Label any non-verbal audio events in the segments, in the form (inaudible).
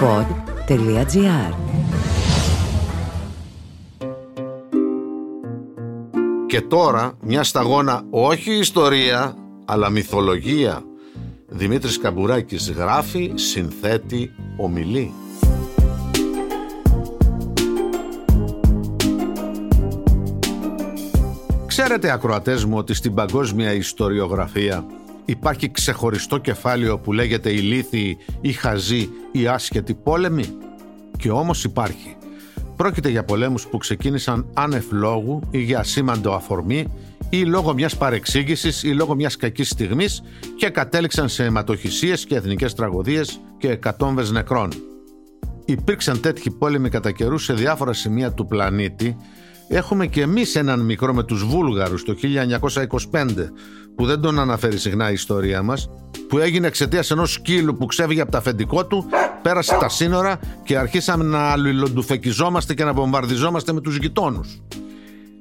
pod.gr Και τώρα μια σταγόνα όχι ιστορία αλλά μυθολογία. Δημήτρης Καμπουράκης γράφει, συνθέτει, ομιλεί. Ξέρετε ακροατές μου ότι στην παγκόσμια ιστοριογραφία υπάρχει ξεχωριστό κεφάλαιο που λέγεται ηλίθιοι ή χαζοί ή άσχετοι πόλεμοι. Και όμως υπάρχει. Πρόκειται για πολέμους που ξεκίνησαν άνευ λόγου ή για ασήμαντο αφορμή ή λόγω μιας παρεξήγησης ή λόγω μιας κακής στιγμής και κατέληξαν σε αιματοχυσίες και εθνικές τραγωδίες και εκατόμβες νεκρών. Υπήρξαν τέτοιοι πόλεμοι κατά καιρού σε διάφορα σημεία του πλανήτη Έχουμε και εμείς έναν μικρό με τους Βούλγαρους το 1925 που δεν τον αναφέρει συχνά η ιστορία μας που έγινε εξαιτίας ενός σκύλου που ξέφυγε από τα αφεντικό του πέρασε τα σύνορα και αρχίσαμε να αλληλοντουφεκιζόμαστε και να βομβαρδιζόμαστε με τους γειτόνους.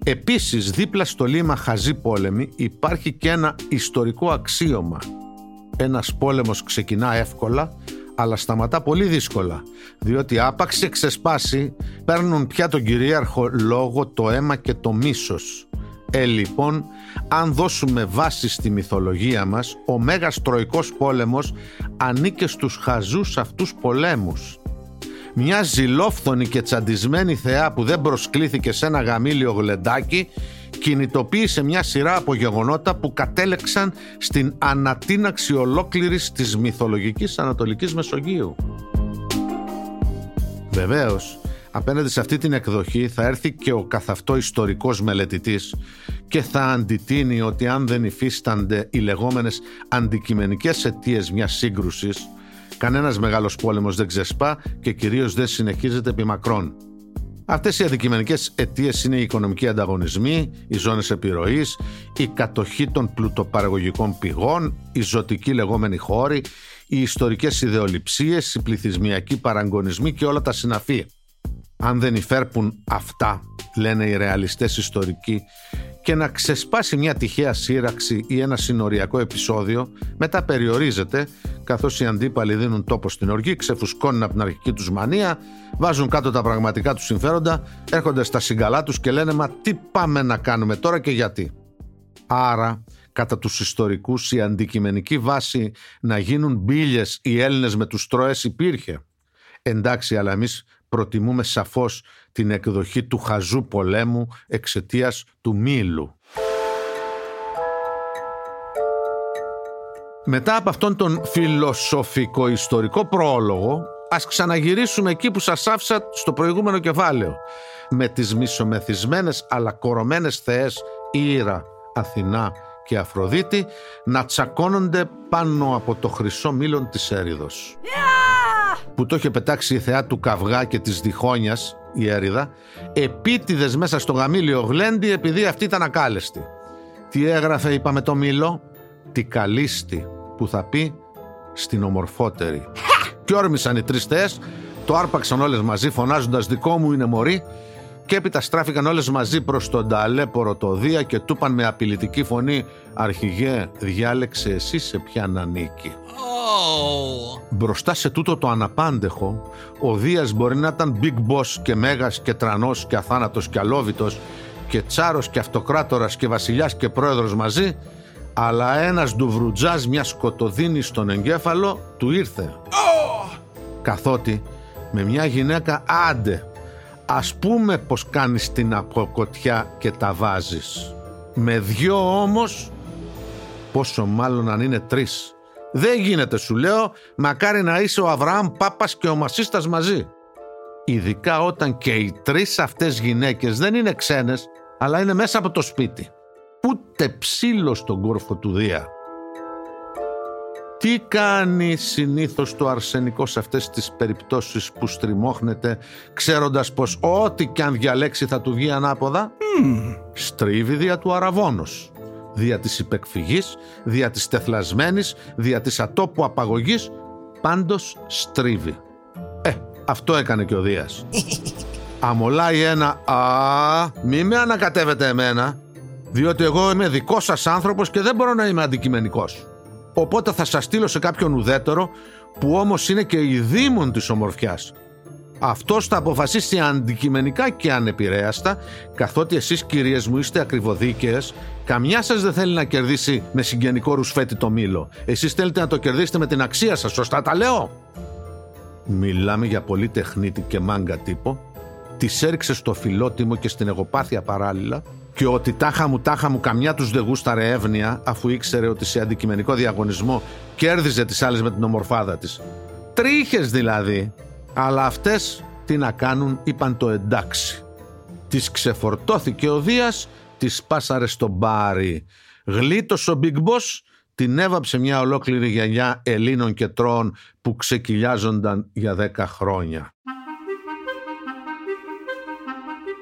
Επίσης δίπλα στο λίμα Χαζή Πόλεμη υπάρχει και ένα ιστορικό αξίωμα. Ένας πόλεμος ξεκινά εύκολα αλλά σταματά πολύ δύσκολα, διότι άπαξ ξεσπάσει παίρνουν πια τον κυρίαρχο λόγο το αίμα και το μίσος. Ε, λοιπόν, αν δώσουμε βάση στη μυθολογία μας, ο Μέγας Τροϊκός Πόλεμος ανήκε στους χαζούς αυτούς πολέμους. Μια ζηλόφθονη και τσαντισμένη θεά που δεν προσκλήθηκε σε ένα γαμήλιο γλεντάκι κινητοποίησε μια σειρά από γεγονότα που κατέλεξαν στην ανατείναξη ολόκληρης της μυθολογικής Ανατολικής Μεσογείου. Βεβαίως, απέναντι σε αυτή την εκδοχή θα έρθει και ο καθ' αυτό ιστορικός μελετητής και θα αντιτείνει ότι αν δεν υφίστανται οι λεγόμενες αντικειμενικές αιτίες μιας σύγκρουσης, κανένας μεγάλος πόλεμος δεν ξεσπά και κυρίως δεν συνεχίζεται επί μακρόν. Αυτές οι αντικειμενικές αιτίες είναι οι οικονομικοί ανταγωνισμοί, οι ζώνες επιρροής, η κατοχή των πλουτοπαραγωγικών πηγών, οι ζωτικοί λεγόμενοι χώροι, οι ιστορικές ιδεολειψίες, οι πληθυσμιακοί παραγωνισμοί και όλα τα συναφή. Αν δεν υφέρπουν αυτά, λένε οι ρεαλιστές ιστορικοί, και να ξεσπάσει μια τυχαία σύραξη ή ένα συνοριακό επεισόδιο, μετά περιορίζεται, καθώς οι αντίπαλοι δίνουν τόπο στην οργή, ξεφουσκώνουν από την αρχική τους μανία, βάζουν κάτω τα πραγματικά τους συμφέροντα, έρχονται στα συγκαλά τους και λένε «Μα τι πάμε να κάνουμε τώρα και γιατί». Άρα, κατά τους ιστορικούς, η αντικειμενική βάση να γίνουν μπύλε οι Έλληνες με τους Τρώες υπήρχε. Εντάξει, αλλά εμείς προτιμούμε σαφώς την εκδοχή του χαζού πολέμου εξαιτίας του μήλου. Μετά από αυτόν τον φιλοσοφικό-ιστορικό πρόλογο, ας ξαναγυρίσουμε εκεί που σας άφησα στο προηγούμενο κεφάλαιο, με τις μισομεθυσμένες αλλά κορωμένες θεές Ήρα, Αθηνά και Αφροδίτη να τσακώνονται πάνω από το χρυσό μήλον της έριδος που το είχε πετάξει η θεά του καυγά και της διχόνιας, η έριδα, επίτηδες μέσα στο γαμήλιο γλέντι επειδή αυτή ήταν ακάλεστη. Τι έγραφε είπαμε το μήλο, τη καλίστη που θα πει στην ομορφότερη. Και όρμησαν οι τρεις θεές, το άρπαξαν όλες μαζί φωνάζοντας δικό μου είναι μωρή και έπειτα στράφηκαν όλες μαζί προς τον ταλέπορο το Δία και του είπαν με απειλητική φωνή «Αρχηγέ, διάλεξε εσύ σε ποια να ανήκει». Μπροστά σε τούτο το αναπάντεχο, ο Δίας μπορεί να ήταν big boss και μέγας και τρανός και αθάνατος και αλόβητος και τσάρος και αυτοκράτορας και βασιλιάς και πρόεδρος μαζί, αλλά ένας ντουβρουτζάς μια σκοτωδίνη στον εγκέφαλο του ήρθε. Καθότι με μια γυναίκα άντε, ας πούμε πως κάνεις την αποκοτιά και τα βάζεις. Με δυο όμως, πόσο μάλλον αν είναι τρεις. Δεν γίνεται σου λέω, μακάρι να είσαι ο Αβραάμ Πάπας και ο Μασίστας μαζί. Ειδικά όταν και οι τρεις αυτές γυναίκες δεν είναι ξένες, αλλά είναι μέσα από το σπίτι. Ούτε ψήλο στον κόρφο του Δία. Τι κάνει συνήθως το αρσενικό σε αυτές τις περιπτώσεις που στριμώχνεται ξέροντας πως ό,τι κι αν διαλέξει θα του βγει ανάποδα; Mm. στρίβει δια του αραβόνος δια της υπεκφυγής, δια της τεθλασμένης, δια της ατόπου απαγωγής, πάντως στρίβει. Ε, αυτό έκανε και ο Δίας. (laughs) Αμολάει ένα «Α, μη με ανακατεύετε εμένα, διότι εγώ είμαι δικός σας άνθρωπος και δεν μπορώ να είμαι αντικειμενικός. Οπότε θα σας στείλω σε κάποιον ουδέτερο που όμως είναι και η δήμον της ομορφιάς. Αυτός θα αποφασίσει αντικειμενικά και ανεπηρέαστα, καθότι εσείς κυρίες μου είστε ακριβοδίκαιες, καμιά σας δεν θέλει να κερδίσει με συγγενικό ρουσφέτη το μήλο. Εσείς θέλετε να το κερδίσετε με την αξία σας, σωστά τα λέω. Μιλάμε για πολύ τεχνίτη και μάγκα τύπο, τη έριξε στο φιλότιμο και στην εγωπάθεια παράλληλα και ότι τάχα μου τάχα μου καμιά τους δεν γούσταρε εύνοια αφού ήξερε ότι σε αντικειμενικό διαγωνισμό κέρδιζε τις άλλες με την ομορφάδα της. Τρίχες δηλαδή. Αλλά αυτές τι να κάνουν είπαν το εντάξει. Της ξεφορτώθηκε ο Δίας, της πάσαρε στο μπάρι. Γλίτωσε ο Big Boss, την έβαψε μια ολόκληρη γενιά Ελλήνων και τρών που ξεκυλιάζονταν για δέκα χρόνια.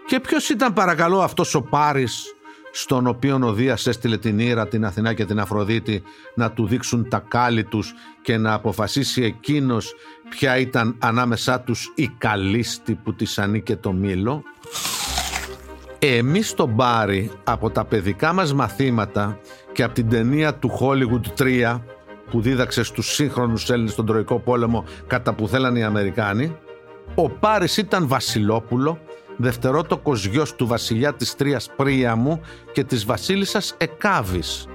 Και ποιος ήταν παρακαλώ αυτός ο Πάρης; Στον οποίο ο Δίας έστειλε την Ήρα, την Αθηνά και την Αφροδίτη να του δείξουν τα κάλλη τους και να αποφασίσει εκείνος ποια ήταν ανάμεσά τους η καλύστη που της ανήκε το μήλο. Εμείς τον Πάρη από τα παιδικά μας μαθήματα και από την ταινία του Hollywood 3 που δίδαξε στους σύγχρονους Έλληνες στον Τροϊκό Πόλεμο κατά που θέλαν οι Αμερικάνοι ο Πάρης ήταν βασιλόπουλο δευτερότοκος γιος του βασιλιά της Τρίας Πρίαμου και της βασίλισσας Εκάβης.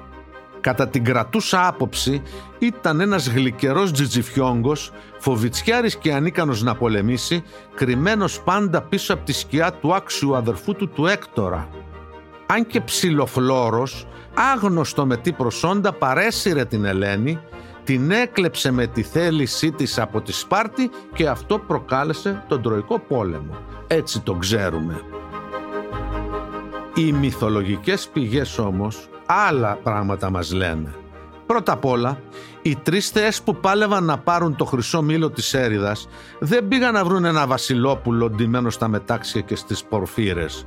Κατά την κρατούσα άποψη ήταν ένας γλυκερός τζιτζιφιόγκος, φοβιτσιάρης και ανίκανος να πολεμήσει, κρυμμένος πάντα πίσω από τη σκιά του άξιου αδερφού του του Έκτορα. Αν και ψιλοφλόρος, άγνωστο με τι προσόντα παρέσυρε την Ελένη, την έκλεψε με τη θέλησή της από τη Σπάρτη και αυτό προκάλεσε τον Τροϊκό πόλεμο. Έτσι το ξέρουμε. Οι μυθολογικές πηγές όμως άλλα πράγματα μας λένε. Πρώτα απ' όλα, οι τρεις θεές που πάλευαν να πάρουν το χρυσό μήλο της έριδας δεν πήγαν να βρουν ένα βασιλόπουλο ντυμένο στα μετάξια και στις πορφύρες.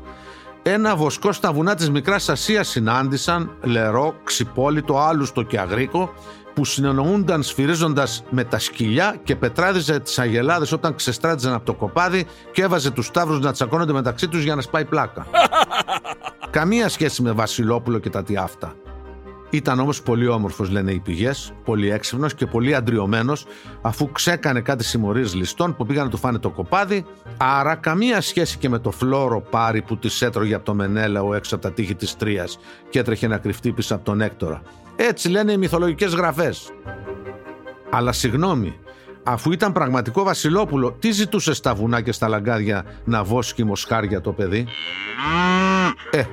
Ένα βοσκό στα βουνά της Μικράς Ασίας συνάντησαν, λερό, ξυπόλυτο, άλουστο και αγρίκο που συνεννοούνταν σφυρίζοντας με τα σκυλιά και πετράδιζε τις αγελάδες όταν ξεστράτιζαν από το κοπάδι και έβαζε τους σταύρους να τσακώνονται μεταξύ τους για να σπάει πλάκα. (laughs) Καμία σχέση με Βασιλόπουλο και τα τι αυτά. Ήταν όμως πολύ όμορφος λένε οι πηγές, πολύ έξυπνος και πολύ αντριωμένος αφού ξέκανε κάτι συμμορίες ληστών που πήγαν να του φάνε το κοπάδι άρα καμία σχέση και με το φλόρο πάρη που της έτρωγε από το Μενέλαο έξω από τα τείχη της Τρίας και έτρεχε να κρυφτεί πίσω από τον Έκτορα. Έτσι λένε οι μυθολογικές γραφές. Αλλά συγγνώμη, αφού ήταν πραγματικό βασιλόπουλο, τι ζητούσε στα βουνά και στα λαγκάδια να βόσκει μοσχάρια το παιδί; Ε,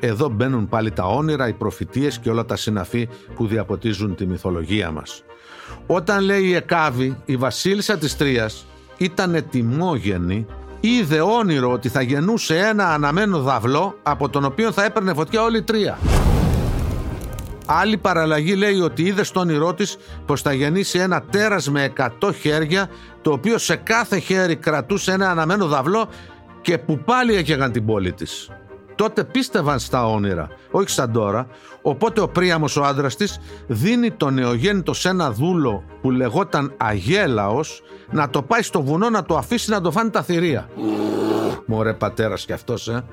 εδώ μπαίνουν πάλι τα όνειρα, οι προφητείες και όλα τα συναφή που διαποτίζουν τη μυθολογία μας. Όταν λέει η Εκάβη, η βασίλισσα της Τρίας ήταν ετοιμόγενη, είδε όνειρο ότι θα γεννούσε ένα αναμένο δαυλό από τον οποίο θα έπαιρνε φωτιά όλη η Τρία. Άλλη παραλλαγή λέει ότι είδε στον όνειρό της πως θα γεννήσει ένα τέρας με 100 χέρια, το οποίο σε κάθε χέρι κρατούσε ένα αναμένο δαυλό και που πάλι έκαιγαν την πόλη της. Τότε πίστευαν στα όνειρα, όχι σαν τώρα. Οπότε ο Πρίαμος ο άντρας της δίνει το νεογέννητο σε ένα δούλο που λεγόταν Αγέλαος να το πάει στο βουνό να το αφήσει να το φάνει τα θηρία. Μωρέ πατέρας κι αυτός, ε.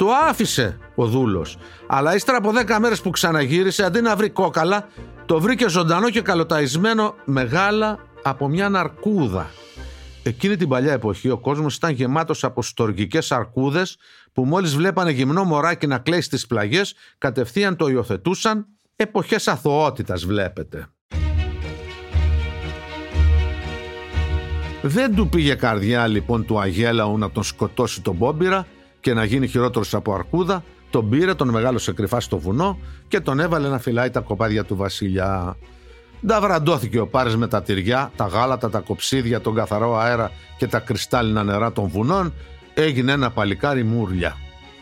Το άφησε ο δούλος. Αλλά ύστερα από 10 μέρες που ξαναγύρισε, αντί να βρει κόκαλα, το βρήκε ζωντανό και καλοταϊσμένο μεγάλα από μια αρκούδα. Εκείνη την παλιά εποχή ο κόσμος ήταν γεμάτος από στοργικές αρκούδες που μόλις βλέπανε γυμνό μωράκι να κλαίει στις πλαγιές κατευθείαν το υιοθετούσαν εποχές αθωότητας βλέπετε. Δεν του πήγε καρδιά λοιπόν του Αγέλαου να τον σκοτώσει τον Μπόμπιρα και να γίνει χειρότερο από αρκούδα, τον πήρε, τον μεγάλωσε κρυφά στο βουνό και τον έβαλε να φυλάει τα κοπάδια του βασιλιά. Νταβραντώθηκε ο Πάρης με τα τυριά, τα γάλατα, τα κοψίδια, τον καθαρό αέρα και τα κρυστάλλινα νερά των βουνών, έγινε ένα παλικάρι μούρλια.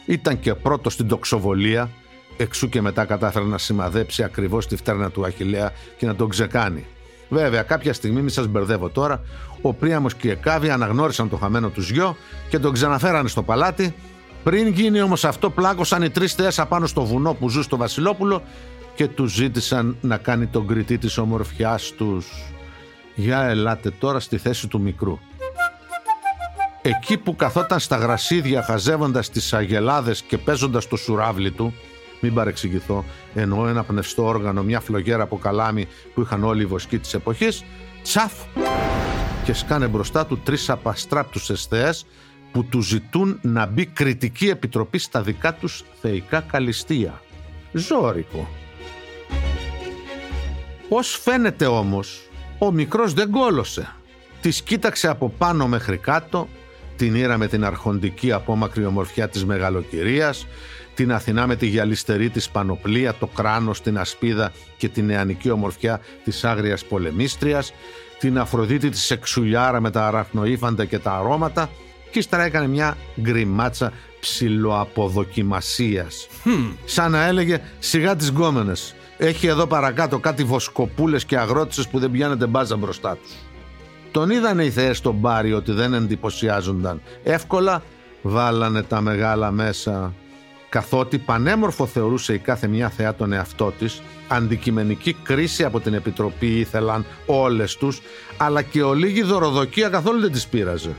Ήταν και πρώτος στην τοξοβολία, εξού και μετά κατάφερε να σημαδέψει ακριβώς τη φτέρνα του Αχιλέα και να τον ξεκάνει. Βέβαια, κάποια στιγμή, μη σας μπερδεύω τώρα, ο Πρίαμος και η Εκάβη αναγνώρισαν το χαμένο τους γιο και τον ξαναφέρανε στο παλάτι. Πριν γίνει όμως αυτό, πλάκωσαν οι τρεις θεές απάνω στο βουνό που ζούσε στο Βασιλόπουλο και τους ζήτησαν να κάνει τον κριτή της ομορφιάς τους. Για ελάτε τώρα στη θέση του μικρού. Εκεί που καθόταν στα γρασίδια χαζεύοντας τις αγελάδες και παίζοντας το σουράβλι του, μην παρεξηγηθώ, εννοώ ένα πνευστό όργανο, μια φλογέρα από καλάμι που είχαν όλοι οι βοσκοί της εποχής, τσαφ και σκάνε μπροστά του τρεις απαστράπτους θεές που του ζητούν να μπει κριτική επιτροπή στα δικά τους θεϊκά καλυστία. Ζόρικο. Ως φαίνεται όμως, ο μικρός δεν κόλωσε. Της κοίταξε από πάνω μέχρι κάτω, την ήρα με την αρχοντική απόμακρη ομορφιά της μεγαλοκυρίας, την Αθηνά με τη γυαλιστερή της πανοπλία, το κράνος, την ασπίδα και την νεανική ομορφιά της άγριας πολεμίστριας, την Αφροδίτη της εξουλιάρα με τα αραχνοήφαντα και τα αρώματα και ύστερα έκανε μια γκριμάτσα ψιλοαποδοκιμασίας. Σαν να έλεγε σιγά τις γκόμενες. Έχει εδώ παρακάτω κάτι βοσκοπούλες και αγρότησες που δεν πιάνετε μπάζα μπροστά τους. Τον είδανε οι θεές στον μπάρι ότι δεν εντυπωσιάζονταν. Εύκολα βάλανε τα μεγάλα μέσα. Καθότι πανέμορφο θεωρούσε η κάθε μια θεά τον εαυτό της, αντικειμενική κρίση από την Επιτροπή ήθελαν όλες τους, αλλά και ολίγη δωροδοκία καθόλου δεν τις πείραζε.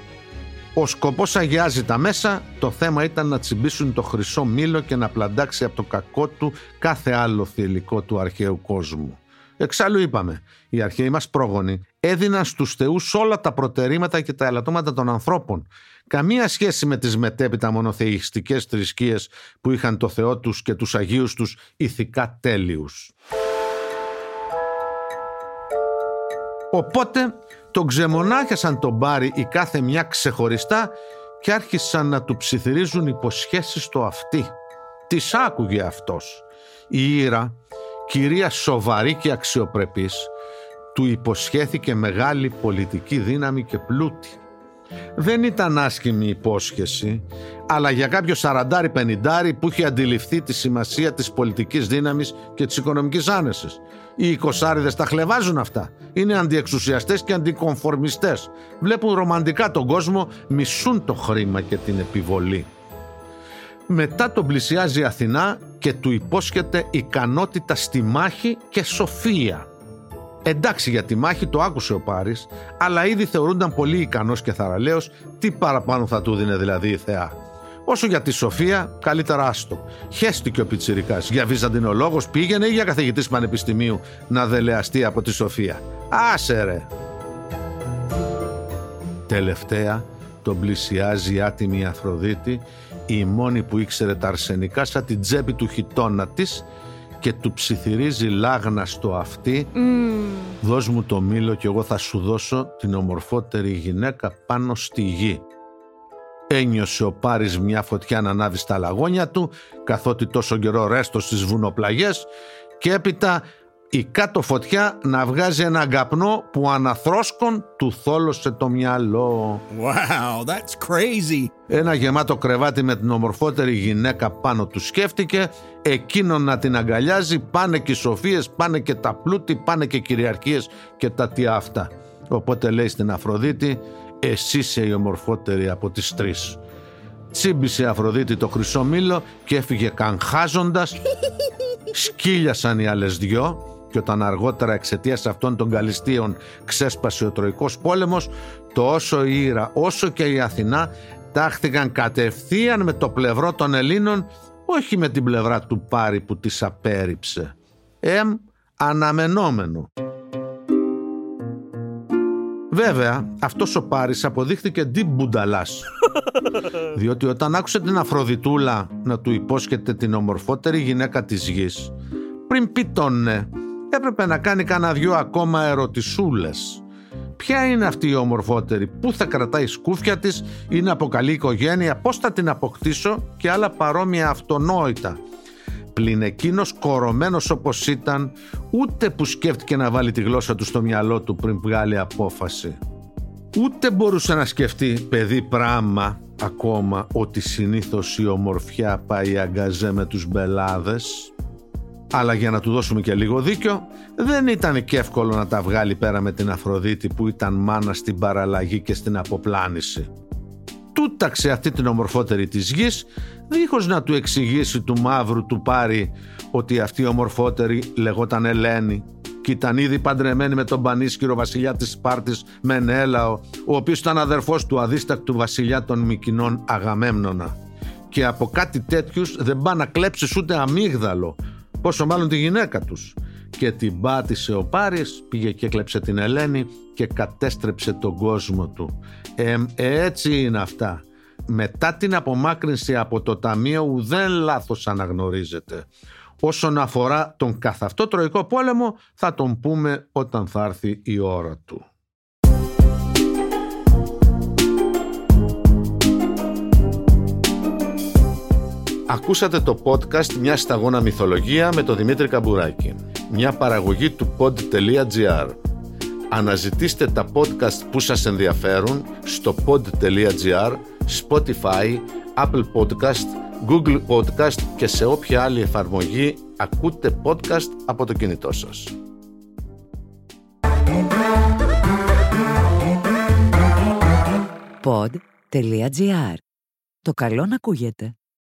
Ο σκοπός αγιάζει τα μέσα, το θέμα ήταν να τσιμπήσουν το χρυσό μήλο και να πλαντάξει από το κακό του κάθε άλλο θηλυκό του αρχαίου κόσμου. Εξάλλου είπαμε, οι αρχαίοι μας πρόγονοι έδιναν στους θεούς όλα τα προτερήματα και τα ελαττώματα των ανθρώπων. Καμία σχέση με τις μετέπειτα μονοθεϊστικές θρησκείες που είχαν το Θεό τους και τους Αγίους τους ηθικά τέλειους. Οπότε τον ξεμονάχιασαν τον Μπάρι η κάθε μια ξεχωριστά και άρχισαν να του ψιθυρίζουν υποσχέσεις στο αυτί. Τις άκουγε αυτός. Η Ήρα, κυρία σοβαρή και αξιοπρεπής, του υποσχέθηκε μεγάλη πολιτική δύναμη και πλούτη. Δεν ήταν άσχημη υπόσχεση, αλλά για κάποιο σαραντάρι πενιντάρι που είχε αντιληφθεί τη σημασία της πολιτικής δύναμης και της οικονομικής άνεσης. Οι οικοσάριδες τα χλεβάζουν αυτά. Είναι αντιεξουσιαστές και αντικομφορμιστές. Βλέπουν ρομαντικά τον κόσμο, μισούν το χρήμα και την επιβολή. Μετά τον πλησιάζει η Αθηνά και του υπόσχεται ικανότητα στη μάχη και σοφία. Εντάξει για τη μάχη το άκουσε ο Πάρης, αλλά ήδη θεωρούνταν πολύ ικανός και θαραλέος, τι παραπάνω θα του δίνε δηλαδή η θεά. Όσο για τη Σοφία, καλύτερα άστο. Χέστηκε ο Πιτσιρικάς. Για βυζαντινολόγος πήγαινε ή για καθηγητής πανεπιστημίου να δελεαστεί από τη Σοφία. Άσε ρε. Τελευταία τον πλησιάζει η άτιμη Αφροδίτη, η μόνη που ήξερε τα αρσενικά σαν την τσέπη του χιτώνα της και του ψιθυρίζει λάγνα στο αυτί mm. «Δώσ' μου το μήλο και εγώ θα σου δώσω την ομορφότερη γυναίκα πάνω στη γη». Ένιωσε ο Πάρης μια φωτιά να ανάβει στα λαγόνια του καθότι τόσο καιρό ρέστος στις βουνοπλαγιές και έπειτα η κάτω φωτιά να βγάζει ένα καπνό που αναθρόσκον του θόλωσε το μυαλό. Wow, that's crazy. Ένα γεμάτο κρεβάτι με την ομορφότερη γυναίκα πάνω του σκέφτηκε, εκείνον να την αγκαλιάζει, πάνε και οι σοφίες, πάνε και τα πλούτη, πάνε και κυριαρχίες και τα τι αυτά. Οπότε λέει στην Αφροδίτη, εσύ είσαι η ομορφότερη από τις τρεις. Τσίμπησε η Αφροδίτη το χρυσό μήλο και έφυγε καγχάζοντας. (laughs) Σκύλιασαν οι άλλες δυο και όταν αργότερα εξαιτίας αυτών των καλυστίων ξέσπασε ο Τροϊκός πόλεμος, τόσο η Ήρα όσο και η Αθηνά τάχθηκαν κατευθείαν με το πλευρό των Ελλήνων, όχι με την πλευρά του Πάρη που τις απέρριψε. Εμ αναμενόμενο. Βέβαια, αυτός ο Πάρης αποδείχθηκε ντυ μπουνταλάς. (laughs) Διότι όταν άκουσε την Αφροδιτούλα να του υπόσχεται την ομορφότερη γυναίκα της γης, πριν πει τον ναι, έπρεπε να κάνει κάνα δυο ακόμα ερωτησούλες. Ποια είναι αυτή η ομορφότερη, πού θα κρατάει σκούφια της, είναι από καλή οικογένεια, πώς θα την αποκτήσω; Και άλλα παρόμοια αυτονόητα. Πλην εκείνος κορωμένος όπως ήταν, ούτε που σκέφτηκε να βάλει τη γλώσσα του στο μυαλό του πριν βγάλει απόφαση. Ούτε μπορούσε να σκεφτεί παιδί πράγμα ακόμα ότι συνήθως η ομορφιά πάει αγκαζέ με τους μπελάδες αλλά για να του δώσουμε και λίγο δίκιο, δεν ήταν και εύκολο να τα βγάλει πέρα με την Αφροδίτη που ήταν μάνα στην παραλλαγή και στην αποπλάνηση. Τούταξε αυτή την ομορφότερη της γης, δίχως να του εξηγήσει του μαύρου του πάρει ότι αυτή η ομορφότερη λεγόταν Ελένη και ήταν ήδη παντρεμένη με τον πανίσχυρο βασιλιά της Σπάρτης Μενέλαο, ο οποίος ήταν αδερφός του αδίστακτου βασιλιά των Μικινών Αγαμέμνονα. Και από κάτι τέτοιους δεν πά να κλέψεις ούτε αμύγδαλο, πόσο μάλλον τη γυναίκα τους. και την πάτησε ο Πάρης, πήγε και έκλεψε την Ελένη και κατέστρεψε τον κόσμο του. Ε, έτσι είναι αυτά. Μετά την απομάκρυνση από το Ταμείο ουδέν λάθος αναγνωρίζεται. Όσον αφορά τον καθ' αυτό τροϊκό πόλεμο θα τον πούμε όταν θα έρθει η ώρα του. Ακούσατε το podcast «Μια σταγόνα μυθολογία» με τον Δημήτρη Καμπουράκη. Μια παραγωγή του pod.gr. Αναζητήστε τα podcast που σας ενδιαφέρουν στο pod.gr, Spotify, Apple Podcast, Google Podcast και σε όποια άλλη εφαρμογή ακούτε podcast από το κινητό σας. Pod.gr. Το καλό να ακούγεται.